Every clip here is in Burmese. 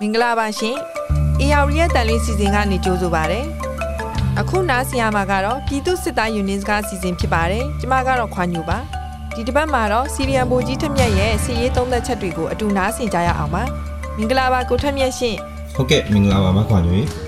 မင်္ဂလာပါရှင်။ AR ရဲ့တန်လင်းစီစဉ်ကနေကြိုဆိုပါရစေ။အခုနားဆင်ရမှာကတော့ပြည်သူစစ်သားယူနစ်စကားစီစဉ်ဖြစ်ပါတယ်။ကျွန်မကတော့ခွာညူပါ။ဒီတစ်ပတ်မှာတော့စီရီယံဘိုကြီးထက်မြက်ရဲ့စီရေးသုံးသက်ချက်တွေကိုအတူနားဆင်ကြရအောင်ပါ။မင်္ဂလာပါကိုထက်မြက်ရှင်ဟုတ်ကဲ့မင်္ဂလာပါမခွာညွေ။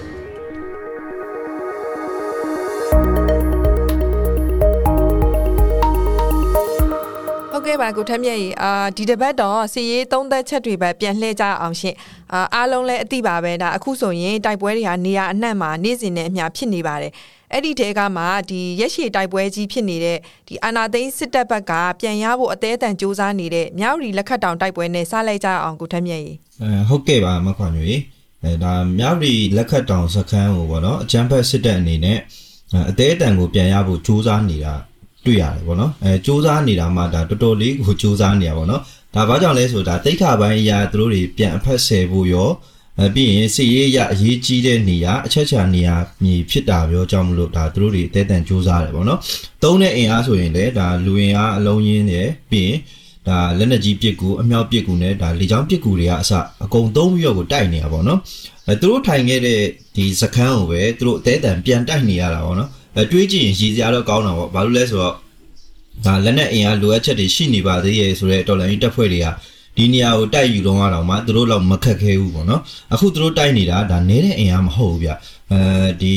ဟုတ်ကဲ့ပါကိုထက်မြက်ရေအာဒီတစ်ပတ်တော့စီရေးသုံးသက်ချက်တွေပဲပြန်လှည့်ကြအောင်ရှင်။အာအားလုံးလည်းအသိပါပဲဒါအခုဆိုရင်တိုက်ပွဲတွေဟာနေရာအနှံ့မှာနေ့စဉ်နဲ့အမျှဖြစ်နေပါတယ်။အဲ့ဒီတဲကမှဒီရက်ရှည်တိုက်ပွဲကြီးဖြစ်နေတဲ့ဒီအာနာသိန်းစစ်တပ်ဘက်ကပြန်ရဖို့အသေးအတန်စ조사နေတဲ့မြောက်ရီလက်ခတ်တောင်တိုက်ပွဲနဲ့စလိုက်ကြအောင်ကိုထက်မြက်ရေအဲဟုတ်ကဲ့ပါမခွာညွေအဲဒါမြောက်ဒီလက်ခတ်တောင်စခန်းကိုပေါ့နော်အချမ်းဖက်စစ်တပ်အနေနဲ့အဲအသေးအတန်ကိုပြန်ရဖို့စူးစမ်းနေတာ တွေ့ရတယ်ပေါ့နော်အဲစူးစမ်းနေတာမှဒါတော်တော်လေးကိုစူးစမ်းနေတာပေါ့နော်ဒါဘာကြောင့်လဲဆိုတော့ဒါတိတ်ခါပိုင်းအရာသူတို့တွေပြန်အဖက်ဆယ်ဖို့ရောအဲပြီးရင်စီရေးရအရေးကြီးတဲ့နေရာအချက်ချာနေရာမြေဖြစ်တာပြောကြောင့်မလို့ဒါသူတို့တွေအသေးအတန်စူးစမ်းတယ်ပေါ့နော်သုံးတဲ့အင်အားဆိုရင်လည်းဒါလူအင်အားအလုံးရင်းတယ်ပြီးရင်ဒါလက်နက်ကြီးပစ်ကူအမြောက်ပစ်ကူနဲ့ဒါလေကြောင်းပစ်ကူတွေကအစအကုန်သုံးပြီးတော့ကိုတိုက်နေတာပေါ့နော်အဲသူတို့ထိုင်ခဲ့တဲ့ဒီစခန်းကိုပဲသူတို့အသေးအံပြန်တိုက်နေရတာပေါ့နော်အဲတွေးကြည့်ရင်ရည်စရာတော့ကောင်းတာပေါ့ဘာလို့လဲဆိုတော့ ဒါလက်နက်အင်အားလိုအပ်ချက်တွေရှိနေပါသေးရဲ့ဆိုတော့တော်လိုင်းတပ်ဖွဲ့တွေကဒီနေရာကိုတိုက်ယူတော့အောင်မှသူတို့တော့မခက်ခဲဘူးပေါ့နော်အခုသူတို့တိုက်နေတာဒါနဲတဲ့အင်အားမဟုတ်ဘူးဗျအဲဒီ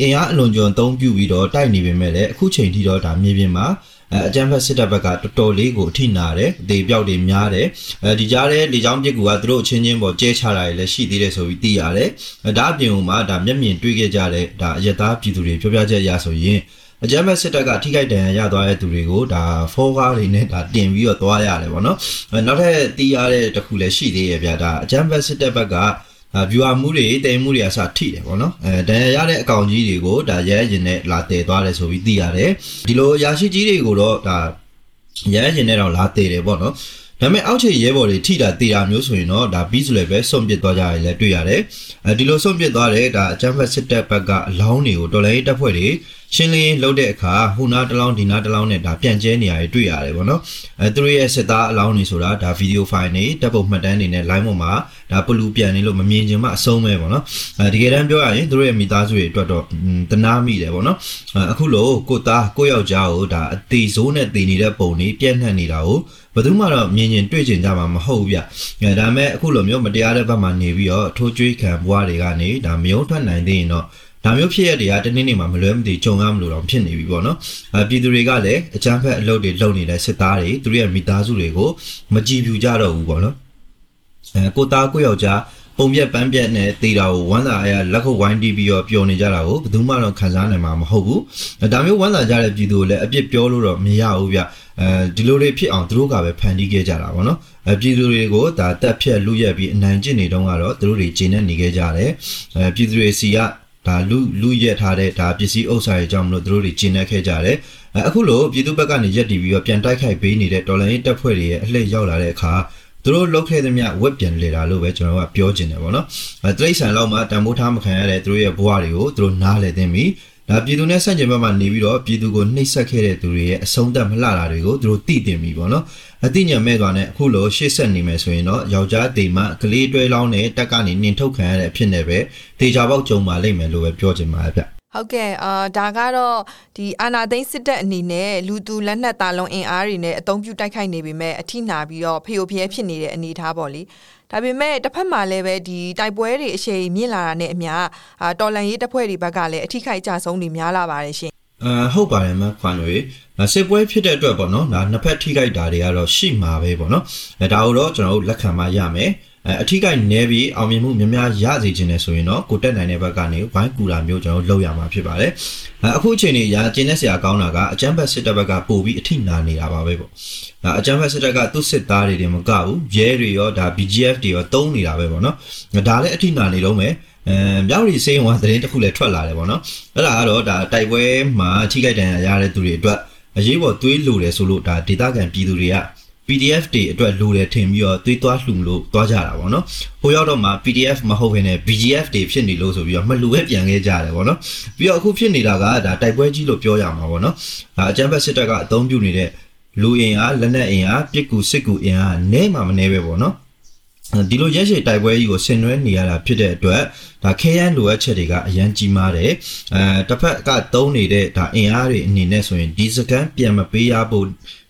အင်အားအလွန်ကျွံအသုံးပြုပြီးတော့တိုက်နေပေမဲ့လည်းအခုချိန်ထိတော့ဒါမြေပြင်မှာအဲအကြမ်းဖက်စစ်တပ်ဘက်ကတော်တော်လေးကိုအထိနာတယ်အသေးပြောက်တွေများတယ်အဲဒီကြားထဲလေချောင်းပြစ်ကူကသူတို့အချင်းချင်းပေါ်ကျဲချတာတွေလည်းရှိသေးတယ်ဆိုပြီးသိရတယ်အဲဒါအပြင်မှာဒါမျက်မြင်တွေ့ခဲ့ကြတဲ့ဒါအယက်သားပြည်သူတွေပြောပြချက်အရဆိုရင် အကြမ်းဖက်စစ်တပ်ကထိခိုက်ဒဏ်ရာရသွားတဲ့သူတွေကိုဒါဖောကားတွေနဲ့ဒါတင်ပြီးတော့သွားရတယ်ပေါ့နော်အဲနောက်ထပ်သိရတဲ့တစ်ခုလည်းရှိသေးရဲ့ဗျာဒါအကြမ်းဖက်စစ်တပ်ဘက်ကအာ viewer မှုတွေတိမ်မှုတွေအစထိတယ်ပေါ့နော်အဲဒဏ်ရာရတဲ့အကောင့်ကြီးတွေကိုဒါရဲရင်နဲ့လာတည်သွားတယ်ဆိုပြီးသိရတယ်ဒီလိုအရာရှိကြီးတွေကိုတော့ဒါရဲရင်နဲ့တော့လာတည်တယ်ပေါ့နော်ဒါပေမဲ့အောက်ခြေရဲဘော်တွေထိတာတေတာမျိုးဆိုရင်တော့ဒါပြီးဆိုလည်းပဲစွန့်ပစ်သွားကြရတယ်လည်းတွေ့ရတယ်အဲဒီလိုစွန့်ပစ်သွားတဲ့ဒါအကြမ်းဖက်စစ်တပ်ဘက်ကအလောင်းတွေကိုတော်လိုင်းတပ်ဖွဲ့တွေ ရှင်းလင်းလုပ်တဲ့အခါဟိုနာတစ်လောင်းဒီနာတစ်လောင်းနဲ့ဒါပြန်ကျဲနေရတယ်တွေ့ရတယ်ပေါ့နော်အဲသူတို့ရဲ့စစ်သားအလောင်းတွေဆိုတာဒါဗီဒီယိုဖိုင်တွေတပ်ပုံမှတ်တမ်းတွေနဲ့ line ပေါ်မှာဒါပလူပြန်နေလို့မမြင်ချင်မှအဆုံးပဲပေါ့နော်အဲဒီကယ်တမ်းပြောရရင်သူတို့ရဲ့မိသားစုတွေအတွက်တော့တနာမိတယ်ပေါ့နော်အခုလို့ကိုသားကိုယောက်ျားကိုဒါအသေးစိုးနဲ့တည်နေတဲ့ပုံတွေပြန့်နှံ့နေတာကိုဘယ်သူမှတော့မြင်ကျင်တွေ့ကျင်ကြမှာမဟုတ်ဘူးဗျအဲဒါမဲ့အခုလိုမျိုးမတရားတဲ့ဘက်မှာနေပြီးတော့ထိုးကြွေးခံဘွားတွေကနေဒါမယုံထွက်နိုင်သေးရင်တော့ ဒါမျိုးဖြစ်ရတဲ့ကတနေ့နေ့မှာမလွဲမသွေကြုံရမလို့တော့ဖြစ်နေပြီပေါ့နော်အဲပြည်သူတွေကလည်းအကြမ်းဖက်အလုပ်တွေလုပ်နေတဲ့စစ်သားတွေသူတို့ရဲ့မိသားစုတွေကိုမကြည်ပြူကြတော့ဘူးပေါ့နော်အဲကိုသားကိုယောက်ျားပုံပြက်ပန်းပြက်နဲ့တေးတာကိုဝမ်းသာအရလက်ခုပ်ဝိုင်းတီးပြီးတော့ပျော်နေကြတာကိုဘယ်သူမှတော့ခံစားနိုင်မှာမဟုတ်ဘူးဒါမျိုးဝမ်းသာကြတဲ့ပြည်သူကိုလည်းအပြစ်ပြောလို့တော့မရဘူးဗျအဲဒီလိုတွေဖြစ်အောင်သူတို့ကပဲဖန်တီးခဲ့ကြတာပေါ့နော်အဲပြည်သူတွေကိုဒါတက်ဖြက်လူရက်ပြီးအနိုင်ကျင့်နေတုန်းကတော့သူတို့တွေဂျင်းနဲ့နေခဲ့ကြတယ်အဲပြည်သူတွေစီက ဒါလူလူရက်ထားတဲ့ဒါပစ္စည်းဥစ္စာတွေကြောင့်မလို့သူတို့တွေကျင်နေခဲ့ကြတယ်အခုလိုပြည်သူဘက်ကနေရက်တီပြီးတော့ပြန်တိုက်ခိုက်ပေးနေတဲ့တော်လိုင်းတပ်ဖွဲ့တွေရဲ့အလှည့်ရောက်လာတဲ့အခါသူတို့လုတ်ခဲ့သမျှဝက်ပြန်လေတာလို့ပဲကျွန်တော်ကပြောချင်တယ်ပေါ့နော်အဲတိရစ္ဆာန်လောက်မှတန်ဖိုးထားမခံရတဲ့သူတို့ရဲ့ဘဝတွေကိုသူတို့နားလည်သိပြီ ဒါပြည်သူနဲ့ဆန့်ကျင်ဘက်မှာနေပြီးတော့ပြည်သူကိုနှိပ်စက်ခဲ့တဲ့သူတွေရဲ့အဆုံးသက်မလှတာတွေကိုသူတို့သိတင်ပြီပေါ့နော်အသိဉာဏ်မဲ့သွားတဲ့အခုလိုရှေ့ဆက်နေမယ်ဆိုရင်တော့ယောက်ျားတိမ်မှကလေးတွဲလောင်းနဲ့တက်ကနေနင်ထုတ်ခံရတဲ့အဖြစ်နဲ့ပဲတေချာပေါက်ကြုံပါလိမ့်မယ်လို့ပဲပြောချင်ပါတယ်ဗျ ဟုတ်ကဲ့အာဒါကတော့ဒီအာနာသိန်းစစ်တပ်အနေနဲ့လူသူလက်နက်သားလုံးအင်အားတွေနဲ့အုံပြုတိုက်ခိုက်နေပေမဲ့အထိနာပြီးတော့ဖျို့ဖျဲဖြစ်နေတဲ့အနေအထားပေါ့လေဒါပေမဲ့တစ်ဖက်မှာလည်းပဲဒီတိုက်ပွဲတွေအရှိန်မြင့်လာတာနဲ့အမျှအာတော်လန်ရေးတပ်ဖွဲ့တွေဘက်ကလည်းအထိခိုက်ကြဆုံးတွေများလာပါတယ်ရှင်အဲဟုတ်ပါတယ်မခွန်ရွေစစ်ပွဲဖြစ်တဲ့အတွက်ပေါ့နော်ဒါနှစ်ဖက်ထိခိုက်တာတွေကတော့ရှိမှာပဲပေါ့နော်အဲဒါကိုတော့ကျွန်တော်တို့လက်ခံမှရမယ် အဲအထီးကိုက်နဲပြီးအောင်မြင်မှုများများရစေခြင်းနဲ့ဆိုရင်တော့ကိုတက်နိုင်တဲ့ဘက်ကနေဝိုင်းကူတာမျိုးကျွန်တော်လုပ်ရမှာဖြစ်ပါတယ်အဲအခုအချိန်นี้ရာကျင်းတဲ့ဆရာကောင်းတာကအချမ်းဘက်စစ်တပ်ဘက်ကပို့ပြီးအထီးနာနေတာပါပဲပေါ့ဒါအချမ်းဘက်စစ်တပ်ကသူ့စစ်သားတွေတင်မကဘူးရဲတွေရောဒါ BGF တွေရောတုံးနေတာပဲပေါ့နော်ဒါလည်းအထီးနာနေတော့မယ်အဲမြောက်ရီစေးဝါသတင်းတစ်ခုလည်းထွက်လာတယ်ပေါ့နော်အဲ့ဒါကတော့ဒါတိုက်ပွဲမှာထိခိုက်ဒဏ်ရာရတဲ့သူတွေအတွက်အရေးပေါ်သွေးလိုတယ်ဆိုလို့ဒါဒေတာကန်ပြည်သူတွေက PDF တွေအတွက်လိုတယ်ထင်ပြီးတော့သွေးသွားလှူလို့သွားကြတာပေါ့နော်။ဟိုရောက်တော့မှ PDF မဟုတ်ဘဲနဲ့ BGF တွေဖြစ်နေလို့ဆိုပြီးတော့မလှူပဲပြန်ခဲ့ကြတယ်ပေါ့နော်။ပြီးတော့အခုဖြစ်နေတာကဒါတိုက်ပွဲကြီးလို့ပြောရမှာပေါ့နော်။ဒါအကြမ်းဖက်စစ်တပ်ကအသုံးပြုနေတဲ့လူအင်အားလက်နက်အင်အားပစ်ကူစစ်ကူအင်အားနဲမှမနဲပဲပေါ့နော်။ဒီလိုရက်ရှည်တိုက်ပွဲကြီးကိုဆင်နွှဲနေရတာဖြစ်တဲ့အတွက်ဒါခဲရန်လိုအပ်ချက်တွေကအရန်ကြီးမားတယ်အဲတစ်ဖက်ကသုံးနေတဲ့ဒါအင်အားတွေအနေနဲ့ဆိုရင်ဒီစကန်ပြန်မပေးရဖို့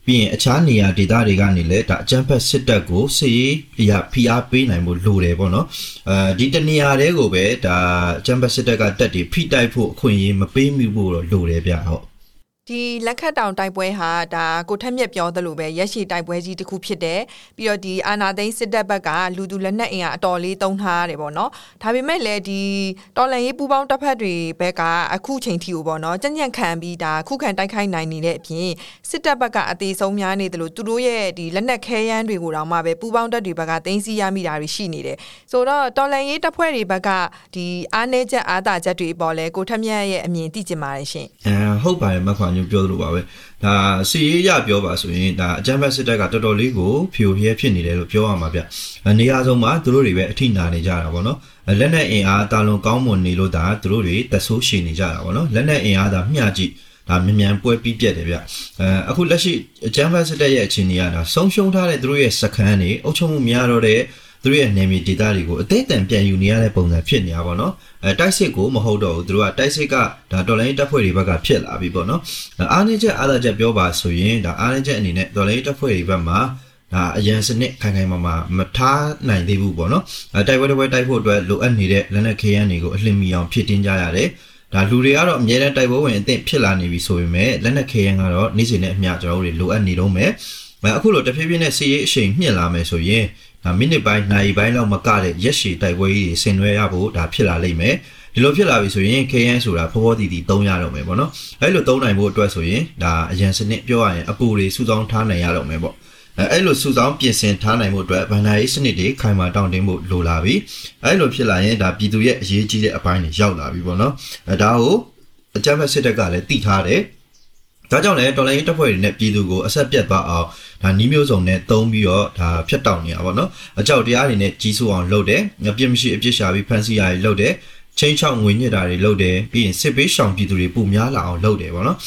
ပြီးရင်အခြားနေရာဒေသတွေကနေလည်းဒါအကြမ်းဖက်စစ်တပ်ကိုစစ်ရေးအရာဖိအားပေးနိုင်ဖို့လိုတယ်ပေါ့နော်အဲဒီတနေရာတွေကိုပဲဒါအကြမ်းဖက်စစ်တပ်ကတက်တွေဖိတိုက်ဖို့အခွင့်အရေးမပေးမိဖို့တော့လိုတယ်ဗျဟုတ် ဒီလက်ခတ်တောင်တိုက်ပွဲဟာဒါကိုထက်မြက်ပြောသလိုပဲရက်ရှည်တိုက်ပွဲကြီးတစ်ခုဖြစ်တယ်ပြီးတော့ဒီအာနာသိန်းစစ်တပ်ဘက်ကလူသူလက်နက်အင်အားအတော်လေးတုံးထားရတယ်ပေါ့နော်ဒါပေမဲ့လည်းဒီတော်လန်ရေးပူပေါင်းတပ်ဖက်တွေဘက်ကအခုချိန်ထိကိုပေါ့နော်ကြံ့ကြံ့ခံပြီးဒါခုခံတိုက်ခိုက်နိုင်နေတဲ့အပြင်စစ်တပ်ဘက်ကအသေးဆုံးများနေတယ်လို့သူတို့ရဲ့ဒီလက်နက်ခဲယမ်းတွေကိုတောင်မှပဲပူပေါင်းတပ်တွေဘက်ကတင်းစီရမိတာတွေရှိနေတယ်ဆိုတော့တော်လန်ရေးတပ်ဖွဲ့တွေဘက်ကဒီအားနေချက်အားသာချက်တွေပေါ်လဲကိုထက်မြက်ရဲ့အမြင်သိကျင်ပါတယ်ရှင်အဲဟုတ်ပါတယ်မခွာညပြောသလိုပါပဲဒါစီရေးရပြောပါဆိုရင်ဒါအကြမ်းဖက်စစ်တပ်ကတော်တော်လေးကိုဖြိုဖျက်ဖြစ်နေတယ်လို့ပြောရမှာဗျနေရာဆုံးမှာသူတို့တွေပဲအထိနာနေကြတာပေါ့နော်လက်နက်အင်အားတာလွန်ကောင်းမွန်နေလို့ဒါသူတို့တွေတက်ဆိုးရှိနေကြတာပေါ့နော်လက်နက်အင်အားဒါမျှကြည့်ဒါမြန်မြန်ပွဲပြီးပြက်တယ်ဗျအဲအခုလက်ရှိအကြမ်းဖက်စစ်တပ်ရဲ့အခြေအနေကဒါဆုံးရှုံးထားတဲ့သူတို့ရဲ့စခန်းတွေအုပ်ချုပ်မှုများတော့တဲ့ သူတို့ရဲ့နေမီဒေတာတွေကိုအသေးအတန်ပြန်ယူနေရတဲ့ပုံစံဖြစ်နေတာပေါ့နော်အဲတိုက်စစ်ကိုမဟုတ်တော့ဘူးသူတို့ကတိုက်စစ်ကဒါတော်လိုင်းတပ်ဖွဲ့တွေဘက်ကဖြစ်လာပြီပေါ့နော်အားနည်းချက်အားသာချက်ပြောပါဆိုရင်ဒါအားနည်းချက်အနေနဲ့တော်လိုင်းတပ်ဖွဲ့တွေဘက်မှာဒါအရန်စနစ်ခိုင်ခိုင်မာမာမထားနိုင်သေးဘူးပေါ့နော်အဲတိုက်ပွဲတစ်ပွဲတိုက်ဖို့အတွက်လိုအပ်နေတဲ့လက်နက်ခဲယမ်းတွေကိုအလင်းမီအောင်ဖြစ်တင်းကြရတယ်ဒါလူတွေကတော့အများနဲ့တိုက်ပွဲဝင်အသင့်ဖြစ်လာနေပြီဆိုပေမဲ့လက်နက်ခဲယမ်းကတော့နေ့စဉ်နဲ့အမျှကျွန်တော်တို့တွေလိုအပ်နေတော့မယ် အခုလိုတဖြည်းဖြည်းနဲ့စီးရေးအရှိန်မြင့်လာမယ်ဆိုရင်ဒါမိနစ်ပိုင်းနာရီပိုင်းလောက်မကတဲ့ရက်ရှည်တိုက်ပွဲကြီးဆင်နွှဲရဖို့ဒါဖြစ်လာလိမ့်မယ်ဒီလိုဖြစ်လာပြီဆိုရင် KN ဆိုတာဖောဖောတီတီသုံးရတော့မယ်ပေါ့နော်အဲ့လိုသုံးနိုင်ဖို့အတွက်ဆိုရင်ဒါအရန်စနစ်ပြောရရင်အပူတွေစုဆောင်းထားနိုင်ရတော့မယ်ပေါ့အဲ့လိုစုဆောင်းပြင်ဆင်ထားနိုင်မှုအတွက်ဗန်နာရေးစနစ်တွေခိုင်မာတောင့်တင်းဖို့လိုလာပြီအဲ့လိုဖြစ်လာရင်ဒါပြည်သူရဲ့အရေးကြီးတဲ့အပိုင်းတွေရောက်လာပြီပေါ့နော်အဲဒါကိုအကြမ်းဖက်စစ်တပ်ကလည်းတည်ထားတယ်ဒါကြောင့်လည်းတော်လိုင်းတပ်ဖွဲ့တွေနဲ့ပြည်သူကိုအဆက်ပြတ်သွားအောင် ဒါနီးမျိုးစုံနဲ့တုံးပြီးတော့ဒါဖြတ်တောက်နေရပါတော့အကြောက်တရားတွေနဲ့ကြီးစိုးအောင်လုပ်တယ်အပြစ်မရှိအပြစ်ရှာပြီးဖမ်းဆီးရတွေလုပ်တယ်ချင်းချောက်ငွေညစ်တာတွေလုပ်တယ်ပြီးရင်စစ်ပေးရှောင်ပြည်သူတွေပုံများလာအောင်လုပ်တယ်ပေါ့နော်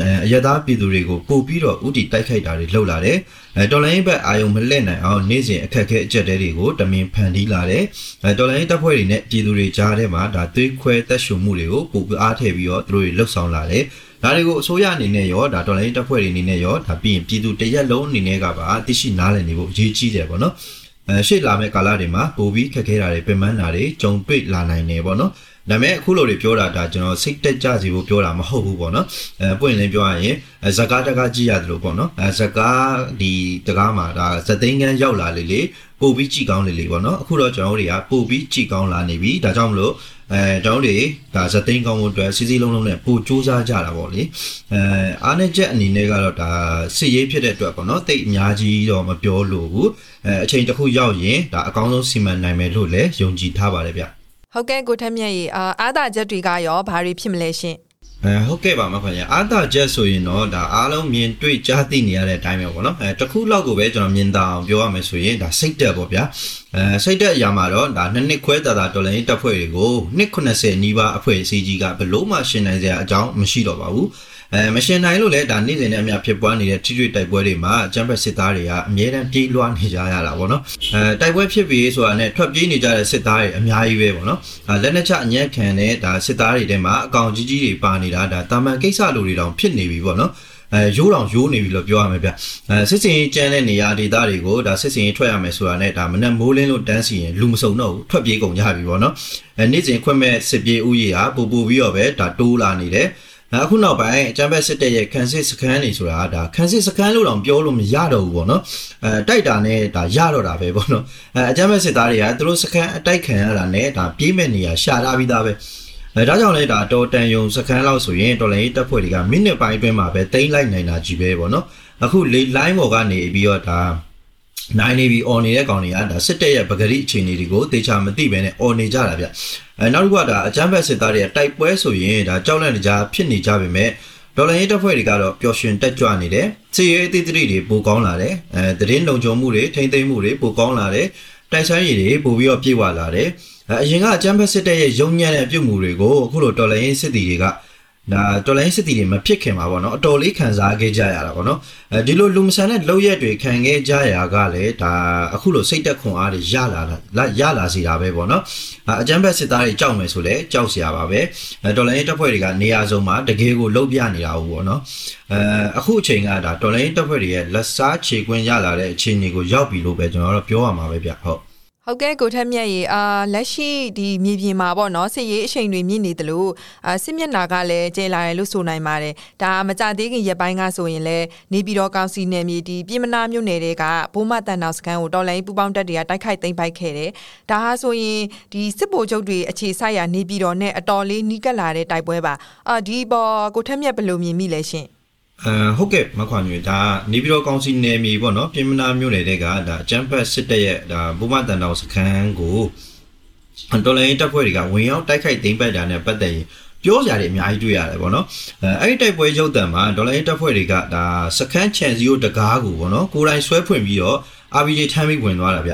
အဲအရသာပြည်သူတွေကိုပို့ပြီးတော့ဥတီတိုက်ခိုက်တာတွေလုပ်လာတယ်အဲတော်လိုင်းဘက်အာယုံမလှည့်နိုင်အောင်နေ့စဉ်အခက်အခဲအကျက်တဲတွေကိုတမင်ဖန်တီးလာတယ်အဲတော်လိုင်းတပ်ဖွဲ့တွေနဲ့ပြည်သူတွေကြားထဲမှာဒါသွေးခွဲတက်ရှုံမှုတွေကိုပို့ပြီးအားထည့်ပြီးတော့သူတို့တွေလှုပ်ဆောင်လာတယ် ဒါတွေကိုအစိုးရအနေနဲ့ရောဒါတော်လိုင်းတပ်ဖွဲ့တွေအနေနဲ့ရောဒါပြီးရင်ပြည်သူတရက်လုံးအနေနဲ့ကပါသိရှိနားလည်နေဖို့အရေးကြီးတယ်ပေါ့နော်အဲရှေ့လာမယ့်ကာလတွေမှာပိုပြီးခက်ခဲတာတွေပြင်ပန်းတာတွေကြုံတွေ့လာနိုင်တယ်ပေါ့နော်ဒါပေမဲ့အခုလိုတွေပြောတာဒါကျွန်တော်စိတ်တက်ကြစီဖို့ပြောတာမဟုတ်ဘူးပေါ့နော်အဲပွင့်လင်းပြောရရင်ဇကာတကားကြည့်ရတယ်လို့ပေါ့နော်အဲဇကာဒီတကားမှာဒါဇသိန်းကန်းရောက်လာလေလေပို့ပြီးကြည်ကောင်းလေလေပေါ့နော်အခုတော့ကျွန်တော်တို့တွေကပို့ပြီးကြည်ကောင်းလာနေပြီဒါကြောင့်မလို့ အဲကျွန်တော်တို့တွေဒါဇသိန်းကောင်းဖို့အတွက်စီစီလုံးလုံးနဲ့ပို့စူးစမ်းကြတာပေါ့လေအဲအားနဲ့ချက်အနေနဲ့ကတော့ဒါစစ်ရေးဖြစ်တဲ့အတွက်ပေါ့နော်တိတ်အများကြီးတော့မပြောလို့ဘူးအဲအချိန်တစ်ခုရောက်ရင်ဒါအကောင်းဆုံးစီမံနိုင်မယ်လို့လည်းယုံကြည်ထားပါတယ်ဗျဟုတ်ကဲ့ကိုထက်မြတ်ရေအာအာသာချက်တွေကရောဘာတွေဖြစ်မလဲရှင် အဲဟုတ်ကဲ့ပါမခင်ဗျာအာသာချက်ဆိုရင်တော့ဒါအားလုံးမြင်တွေ့ကြားသိနေရတဲ့အတိုင်းပဲပေါ့နော်အဲတခုလောက်ကိုပဲကျွန်တော်မြင်သာအောင်ပြောရမယ်ဆိုရင်ဒါစိတ်တက်ပေါ့ဗျာအဲစိတ်တက်အရာမှာတော့ဒါနှစ်နှစ်ခွဲတာတာတော်လိုင်းတပ်ဖွဲ့တွေကိုနှစ်90နီးပါးအဖွဲ့အစည်းကြီးကဘလို့မှရှင်းနိုင်စရာအကြောင်းမရှိတော့ပါဘူး အဲမရှင်နိုင်လို့လည်းဒါနေ့စဉ်နဲ့အများဖြစ်ပွားနေတဲ့ထိတွေ့တိုက်ပွဲတွေမှာအကြမ်းဖက်စစ်သားတွေကအမြဲတမ်းပြေးလွှားနေကြရတာပေါ့နော်အဲတိုက်ပွဲဖြစ်ပြီးဆိုတာနဲ့ထွက်ပြေးနေကြတဲ့စစ်သားတွေအများကြီးပဲပေါ့နော်အဲလက်နက်ချအညံ့ခံတဲ့ဒါစစ်သားတွေထဲမှာအကောင်ကြီးကြီးတွေပါနေတာဒါတာမန်ကိစ္စလိုတွေတောင်ဖြစ်နေပြီပေါ့နော်အဲရိုးတောင်ရိုးနေပြီလို့ပြောရမယ်ဗျအဲစစ်စင်ကျန်းတဲ့နေရာဒေသတွေကိုဒါစစ်စင်ထွက်ရမယ်ဆိုတာနဲ့ဒါမနဲ့မိုးလင်းလို့တန်းစီရင်လူမစုံတော့ဘူးထွက်ပြေးကုန်ကြပြီပေါ့နော်အဲနေ့စဉ်ခွင့်မဲ့စစ်ပြေးဥယျာပူပူပြီးတော့ပဲဒါတိုးလာနေတယ် အခုနောက်ပိုင်းအကြမ်းဖက်စစ်တပ်ရဲ့ခန်းစစ်စခန်းတွေဆိုတာဒါခန်းစစ်စခန်းလို့တောင်ပြောလို့မရတော့ဘူးပေါ့နော်အဲတိုက်တာနဲ့ဒါရတော့တာပဲပေါ့နော်အဲအကြမ်းဖက်စစ်သားတွေကသူတို့စခန်းအတိုက်ခံရတာနဲ့ဒါပြေးမဲ့နေရရှာထားပြီးသားပဲအဲဒါကြောင့်လဲဒါတော်တန်ယုံစခန်းလောက်ဆိုရင်တော်လိုင်းတပ်ဖွဲ့တွေကမိနစ်ပိုင်းအတွင်းမှာပဲတိမ့်လိုက်နိုင်တာကြီးပဲပေါ့နော်အခုလေလိုင်းပေါ်ကနေပြီးတော့ဒါ နိုင်နေပြီអော်နေတဲ့ကောင်တွေကဒါစစ်တပ်ရဲ့ပဂရိအခြေအနေတွေကိုတေချာမသိဘဲနဲ့អော်နေကြတာဗျအဲနောက်တစ်ခုကဒါအကြမ်းဖက်စစ်သားတွေတိုက်ပွဲဆိုရင်ဒါကြောက်လန့်ကြဖြစ်နေကြပေမဲ့ဒေါ်လာရေးတပ်ဖွဲ့တွေကတော့ပျော်ရွှင်တက်ကြွနေတယ်စီရေးအသီးသီးတွေပိုကောင်းလာတယ်အဲသတင်းလုံခြုံမှုတွေထိမ့်သိမ်းမှုတွေပိုကောင်းလာတယ်တိုက်ဆိုင်ရည်တွေပိုပြီးတော့ပြေဝလာတယ်အရင်ကအကြမ်းဖက်စစ်တပ်ရဲ့ရုံညံ့တဲ့ပြုတ်မှုတွေကိုအခုလိုတော်လိုင်းရေးစစ်တီတွေက ဒါတော်လိုင်းစစ်တီတွေမဖြစ်ခင်မှာပေါ့နော်အတော်လေးခံစားခဲ့ကြရတာပေါ့နော်အဲဒီလိုလူမဆန်တဲ့လောက်ရက်တွေခံခဲ့ကြရကလည်းဒါအခုလိုစိတ်သက်ခွန်အားတွေရလာလာရလာစီတာပဲပေါ့နော်အကြမ်းဖက်စစ်သားတွေကြောက်မယ်ဆိုလဲကြောက်စရာပါပဲတော်လိုင်းတပ်ဖွဲ့တွေကနေရာစုံမှာတကယ်ကိုလှုပ်ပြနေတာဟုတ်ပေါ့နော်အဲအခုအချိန်ကဒါတော်လိုင်းတပ်ဖွဲ့တွေရဲ့လက်စားခြေကွင်းရလာတဲ့အခြေအနေကိုရောက်ပြီလို့ပဲကျွန်တော်တို့ပြောရမှာပဲဗျဟုတ် ဟုတ်ကဲ့ကိုထက်မြက်ရေအာလက်ရှိဒီမြေပြင်မှာပေါ့နော်စစ်ရေးအချိန်တွေမြင့်နေတယ်လို့အာစစ်မျက်နာကလည်းကျဲလာတယ်လို့ဆိုနိုင်ပါတယ်ဒါမကြသေးခင်ရက်ပိုင်းကဆိုရင်လည်းနေပြည်တော်ကောင်စီနယ်မြေဒီပြည်မနာမြို့နယ်တွေကဘိုးမတန်တော်စခန်းကိုတော်လိုင်းပူပေါင်းတက်တွေကတိုက်ခိုက်သိမ်းပိုက်ခဲ့တယ်ဒါဟာဆိုရင်ဒီစစ်ဗိုလ်ချုပ်တွေအခြေစိုက်ရာနေပြည်တော်နဲ့အတော်လေးနီးကပ်လာတဲ့တိုက်ပွဲပါအာဒီပေါ်ကိုထက်မြက်ဘယ်လိုမြင်မိလဲရှင် အဲဟုတ်ကဲ့မခွန်ညွေဒါနေပြည်တော်ကောင်စီနယ်မြေပေါ့နော်ပြင်မနာမြို့နယ်တွေကဒါအချမ်းဖတ်စစ်တပ်ရဲ့ဒါဘူမတန်တောင်စခန်းကိုတော်လိုင်းတပ်ဖွဲ့တွေကဝင်ရောက်တိုက်ခိုက်သိမ်းပိုက်တာနဲ့ပတ်သက်ရင်ပြောစရာတွေအများကြီးတွေ့ရတယ်ပေါ့နော်အဲအဲ့ဒီတိုက်ပွဲရုပ်တံမှာဒေါ်လာတပ်ဖွဲ့တွေကဒါစခန်းချန်စီယိုတကားကိုပေါ့နော်ကိုယ်တိုင်ဆွဲဖွင့်ပြီးတော့ RPJ ထမ်းပြီးဝင်သွားတာဗျ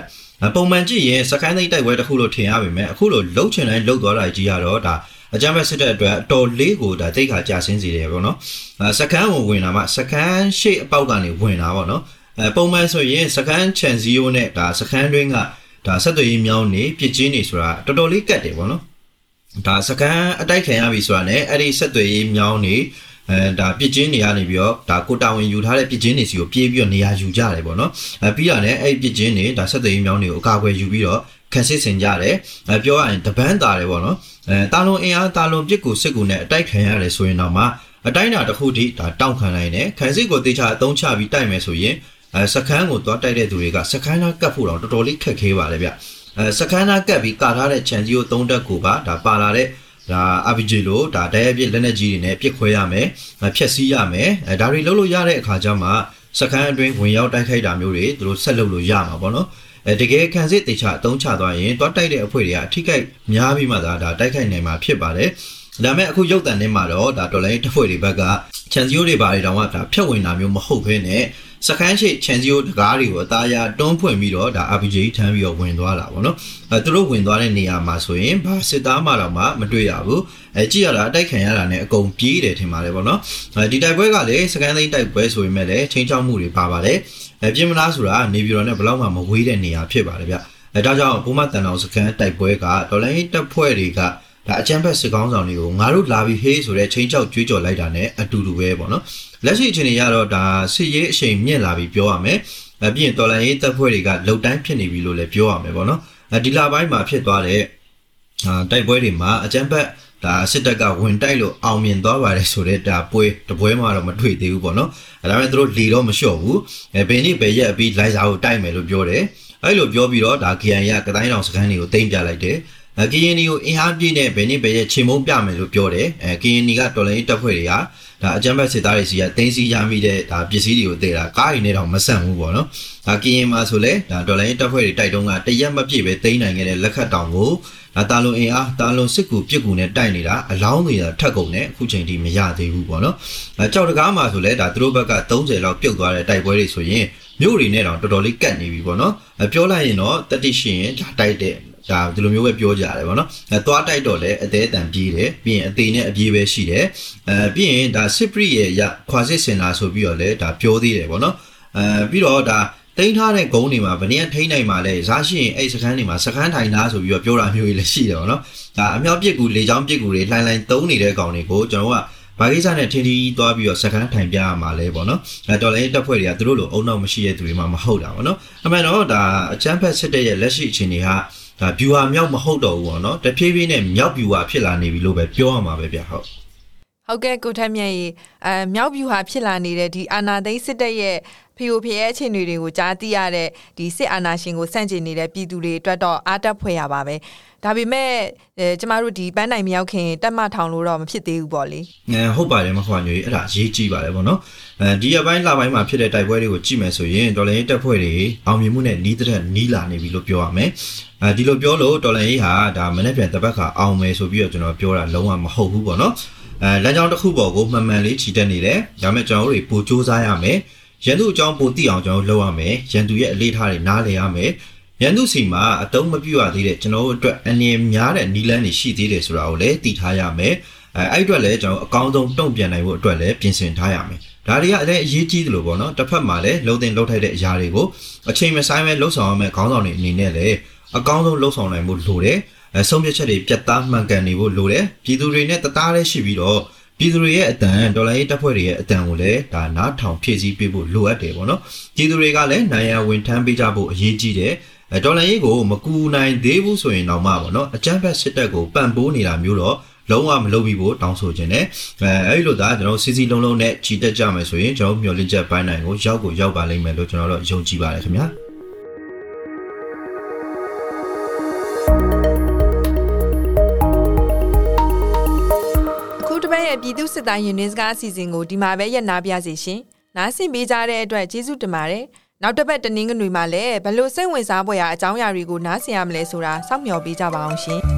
ပုံမှန်ကြည့်ရင်စခန်းသိမ်းတိုက်ပွဲတစ်ခုလို့ထင်ရပါမယ်အခုလိုလှုပ်ချင်တိုင်းလှုပ်သွားတာကြီးရတော့ဒါ အကြမ်းဖက်စစ်တပ်အတွက်အတော်လေးကိုဒါတိတ်ခါကြာဆင်းစေတယ်ပေါ့နော်အဲစကန်ကိုဝင်လာမှစကန်ရှေ့အပေါက်ကနေဝင်လာပေါ့နော်အဲပုံမှန်ဆိုရင်စကန်ချန်ဇီယိုနဲ့ဒါစကန်တွင်းကဒါဆက်သွယ်ရေးမြောင်းနေပြစ်ချင်းနေဆိုတာတော်တော်လေးကတ်တယ်ပေါ့နော်ဒါစကန်အတိုက်ခံရပြီဆိုတာ ਨੇ အဲ့ဒီဆက်သွယ်ရေးမြောင်းနေအဲဒါပြစ်ချင်းတွေကနေပြီးတော့ဒါကိုတာဝန်ယူထားတဲ့ပြစ်ချင်းတွေစီကိုပြေးပြီးတော့နေရာယူကြတယ်ပေါ့နော်အဲပြီးရတယ်အဲ့ဒီပြစ်ချင်းတွေဒါဆက်သွယ်ရေးမြောင်းတွေကိုအကာအကွယ်ယူပြီးတော့ ခက်စစ်ဆင်ကြတယ်အဲပြောရရင်တပန်းတာတယ်ပေါ့နော်အဲတာလွန်အင်အားတာလွန်ပြစ်ကိုစစ်ကူနဲ့အတိုက်ခံရတယ်ဆိုရင်တော့မှအတိုင်းတာတစ်ခုထိဒါတောင့်ခံနိုင်တယ်ခံစစ်ကိုတေချာအသုံးချပြီးတိုက်မယ်ဆိုရင်အဲစခန်းကိုသွားတိုက်တဲ့သူတွေကစခန်းသားကတ်ဖို့တော့တော်တော်လေးခက်ခဲပါလေဗျအဲစခန်းသားကတ်ပြီးကာထားတဲ့ခြံကြီးကိုသုံးတက်ကိုပါဒါပါလာတဲ့ဒါ RPG လို့ဒါတရဲပြစ်လက်နက်ကြီးတွေနဲ့ပြစ်ခွဲရမယ်ဖျက်ဆီးရမယ်အဲဒါတွေလုပ်လို့ရတဲ့အခါကျမှစခန်းအတွင်းဝင်ရောက်တိုက်ခိုက်တာမျိုးတွေသူတို့ဆက်လုပ်လို့ရမှာပေါ့နော် အဲတကယ်ခံစစ်တေချာအသုံးချသွားရင်တွားတိုက်တဲ့အဖွဲ့တွေကအထိကိများပြီးမှသာဒါတိုက်ခိုက်နိုင်မှာဖြစ်ပါတယ်ဒါမဲ့အခုရုပ်တံထဲမှာတော့ဒါတော်လိုင်းတပ်ဖွဲ့တွေဘက်ကချန်စီယိုတွေဘာတွေတောင်မှဒါဖြတ်ဝင်တာမျိုးမဟုတ်ဘဲနဲ့စခန်းရှိချန်စီယိုတကားတွေကိုအသားရတွန်းဖွင့်ပြီးတော့ဒါ RPG ထမ်းပြီးတော့ဝင်သွားတာပေါ့နော်အဲသူတို့ဝင်သွားတဲ့နေရာမှာဆိုရင်ဘာစစ်သားမှတော့မှမတွေ့ရဘူးအဲကြည့်ရတာအတိုက်ခံရတာနဲ့အကုန်ပြေးတယ်ထင်ပါတယ်ပေါ့နော်အဲဒီတိုက်ပွဲကလည်းစကန်သိန်းတိုက်ပွဲဆိုပေမဲ့လည်းချင်းချောက်မှုတွေပါပါတယ် အဲပြင်မလားဆိုတာနေပြည်တော်နဲ့ဘလောက်မှမဝေးတဲ့နေရာဖြစ်ပါတယ်ဗျအဲဒါကြောင့်ဘုမတန်တော်စကန်တိုက်ပွဲကဒေါ်လာရေးတပ်ဖွဲ့တွေကဒါအချမ်းဖက်စစ်ကောင်းဆောင်တွေကိုငါတို့လာပြီးဟေးဆိုတဲ့ချင်းချောက်ကြွေးကြော်လိုက်တာနဲ့အတူတူပဲပေါ့နော်လက်ရှိအခြေအနေကတော့ဒါစစ်ရေးအရှိန်မြင့်လာပြီးပြောရမယ်အပြင်တော်လန်ရေးတပ်ဖွဲ့တွေကလှုပ်တိုင်းဖြစ်နေပြီလို့လည်းပြောရမယ်ပေါ့နော်ဒီလပိုင်းမှာဖြစ်သွားတဲ့တိုက်ပွဲတွေမှာအကြမ်းဖက် ဒါစစ်တပ်ကဝင်တိုက်လို့အောင်မြင်သွားပါတယ်ဆိုတဲ့ဒါပွဲတပွဲမှာတော့မတွေ့သေးဘူးပေါ့နော်အဲဒါပေမဲ့သူတို့လီတော့မလျှော့ဘူးအဲဘယ်နည်းပဲရက်ပြီးလိုက်စာကိုတိုက်မယ်လို့ပြောတယ်အဲလိုပြောပြီးတော့ဒါ KN ရကတိုင်းတော်စခန်းတွေကိုတင်ပြလိုက်တယ်အဲ KN ကိုအင်အားပြည့်နဲ့ဘယ်နည်းပဲရက်ချိန်မုံပြမယ်လို့ပြောတယ်အဲ KN ကတော်လိုင်းတပ်ဖွဲ့တွေကဒါအကြမ်းဖက်စစ်သားတွေစီကတင်းစီရမိတဲ့ဒါပစ္စည်းတွေကိုတေတာကားတွေနဲ့တော့မဆန့်ဘူးပေါ့နော်ဒါကရင်မှာဆိုလဲဒါဒေါ်လာရင်းတပ်ဖွဲ့တွေတိုက်တုံးကတရက်မပြည့်ပဲတင်းနိုင်ခဲ့တဲ့လက်ခတ်တောင်ကိုဒါ တာလွန်အင်အားတာလွန်စစ်ကူပြစ်ကူနဲ့တိုက်နေတာအလောင်းတွေထက်ကုန်နဲ့အခုချိန်ထိမရသေးဘူးပေါ့နော်အဲကြောက်တကားမှာဆိုလဲဒါသူတို့ဘက်က30လောက်ပြုတ်သွားတဲ့တိုက်ပွဲတွေဆိုရင်မြို့တွေနဲ့တော့တော်တော်လေးကတ်နေပြီပေါ့နော်အဲပြောလိုက်ရင်တော့တတိရှင်ဒါတိုက်တဲ့ဒါဒီလိုမျိုးပဲပြောကြရတယ်ဗောနော်အဲသွားတိုက်တော့လေအသေးအတန်ပြေးတယ်ပြီးရင်အသေးနဲ့အပြေးပဲရှိတယ်အဲပြီးရင်ဒါစစ်ပရိရဲ့ရခွာစစ်စင်တာဆိုပြီးတော့လေဒါပြောသေးတယ်ဗောနော်အဲပြီးတော့ဒါ တိန်းထားတဲ့ဂုံးတွေမှာဗနည်းထိန်းနိုင်မှာလဲဇာရှိရင်အဲ့စခန်းတွေမှာစခန်းထိုင်သားဆိုပြီးတော့ပြောတာမျိုးကြီးလည်းရှိတယ်ဗောနော်ဒါအမြောက်ပစ်ကူလေချောင်းပစ်ကူတွေလှိုင်းလှိုင်းသုံးနေတဲ့ကောင်တွေကိုကျွန်တော်ကဘာကိစ္စနဲ့ထင်းထီးသွားပြီးတော့စကန်ထိုင်ပြရမှာလဲပေါ့နော်အဲတော်လည်းတပ်ဖွဲ့တွေကသူတို့လိုအုံနောက်မရှိတဲ့သူတွေမှမဟုတ်တာပေါ့နော်အမှန်တော့ဒါအချမ်းဖက်စစ်တဲ့ရဲ့လက်ရှိအခြေအနေဟာဒါ viewer မြောက်မဟုတ်တော့ဘူးပေါ့နော်တဖြည်းဖြည်းနဲ့မြောက် viewer ဖြစ်လာနေပြီလို့ပဲပြောရမှာပဲဗျဟုတ် ဟုတ်ကဲ့ကိုထက်မြတ်ရေအဲမြောက် view ဟာဖြစ်လာနေတဲ့ဒီအာနာသိန်းစစ်တပ်ရဲ့ဖီယိုဖီရဲ့အခြေအနေတွေကိုကြားသိရတဲ့ဒီစစ်အာဏာရှင်ကိုစန့်ကျင်နေတဲ့ပြည်သူတွေအတွက်တော့အားတက်ဖွယ်ရပါပဲဒါပေမဲ့အဲကျမတို့ဒီပန်းနိုင်မရောက်ခင်တက်မထောင်လို့တော့မဖြစ်သေးဘူးပေါ့လေအဲဟုတ်ပါတယ်မခွာညွေအဲ့ဒါရေးကြည့်ပါတယ်ပေါ့နော်အဲဒီအပိုင်းလပိုင်းမှာဖြစ်တဲ့တိုက်ပွဲတွေကိုကြည့်မယ်ဆိုရင်တော်လိုင်းတက်ဖွဲ့တွေအောင်မြင်မှုနဲ့နီးတဲ့နီးလာနေပြီလို့ပြောရမယ်အဲဒီလိုပြောလို့တော်လိုင်းဟာဒါမနေ့ပြန်တပတ်ခါအောင်မယ်ဆိုပြီးတော့ကျွန်တော်ပြောတာလုံးဝမဟုတ်ဘူးပေါ့နော် အဲလမ်းကြောင်းတစ်ခုပေါ်ကိုမှန်မှန်လေးခြိတက်နေတယ်ဒါပေမဲ့ကျွန်တော်တို့တွေပိုစူးစမ်းရမယ်ရန်သူအကြောင်းပိုသိအောင်ကျွန်တော်လုပ်ရမယ်ရန်သူရဲ့အလေးထားတွေနားလည်ရမယ်ရန်သူစီမှာအတုံးမပြည့်ရသေးတဲ့ကျွန်တော်တို့အတွက်အနေများတဲ့နီလန်းတွေရှိသေးတယ်ဆိုတာကိုလည်းသိထားရမယ်အဲအဲ့အတွက်လည်းကျွန်တော်အကောင်းဆုံးတုံ့ပြန်နိုင်ဖို့အတွက်လည်းပြင်ဆင်ထားရမယ်ဒါတွေကလည်းအရေးကြီးတယ်လို့ပေါ့နော်တစ်ဖက်မှာလည်းလုံတင်လှုပ်ထိုက်တဲ့အရာတွေကိုအချိန်မဆိုင်ပဲလှုပ်ဆောင်ရမယ့်ခေါင်းဆောင်တွေအနေနဲ့လည်း အကောင်းဆုံးလှုပ်ဆောင်နိုင်ဖို့လိုတယ်အဲဆုံးဖြတ်ချက်တွေပြတ်သားမှန်ကန်နေဖို့လိုတယ်ပြည်သူတွေနဲ့တသားတည်းရှိပြီးတော့ပြည်သူတွေရဲ့အတန်ဒေါ်လာရေးတပ်ဖွဲ့တွေရဲ့အတန်ကိုလည်းဒါနားထောင်ဖြည့်ဆည်းပေးဖို့လိုအပ်တယ်ပေါ့နော်ပြည်သူတွေကလည်းနိုင်ရန်ဝင်ထမ်းပေးကြဖို့အရေးကြီးတယ်အဲဒေါ်လာရေးကိုမကူနိုင်သေးဘူးဆိုရင်တော့မှပေါ့နော်အကြမ်းဖက်စစ်တပ်ကိုပံ့ပိုးနေတာမျိုးတော့လုံးဝမလုပ်ပြီးဖို့တောင်းဆိုခြင်းနဲ့အဲအဲ့လိုသာကျွန်တော်စီစီလုံးလုံးနဲ့ခြိတက်ကြမယ်ဆိုရင်ကျွန်တော်မျှော်လင့်ချက်ပိုင်းနိုင်ကိုရောက်ကိုရောက်ပါလိမ့်မယ်လို့ကျွန်တော်တို့ယုံကြည်ပါတယ်ခင်ဗျာ ရဲ့ပြည်သူစစ်သားရင်တွင်စကားအစီအစဉ်ကိုဒီမှာပဲရပ်နာပြစီရှင်နားဆင်ပေးကြတဲ့အတွက်ကျေးဇူးတင်ပါတယ်နောက်တစ်ပတ်တနင်္ဂနွေမှာလည်းဘလို့စိတ်ဝင်စားဖွယ်ရာအကြောင်းအရာတွေကိုနားဆင်ရမလဲဆိုတာစောင့်မျှော်ပေးကြပါအောင်ရှင်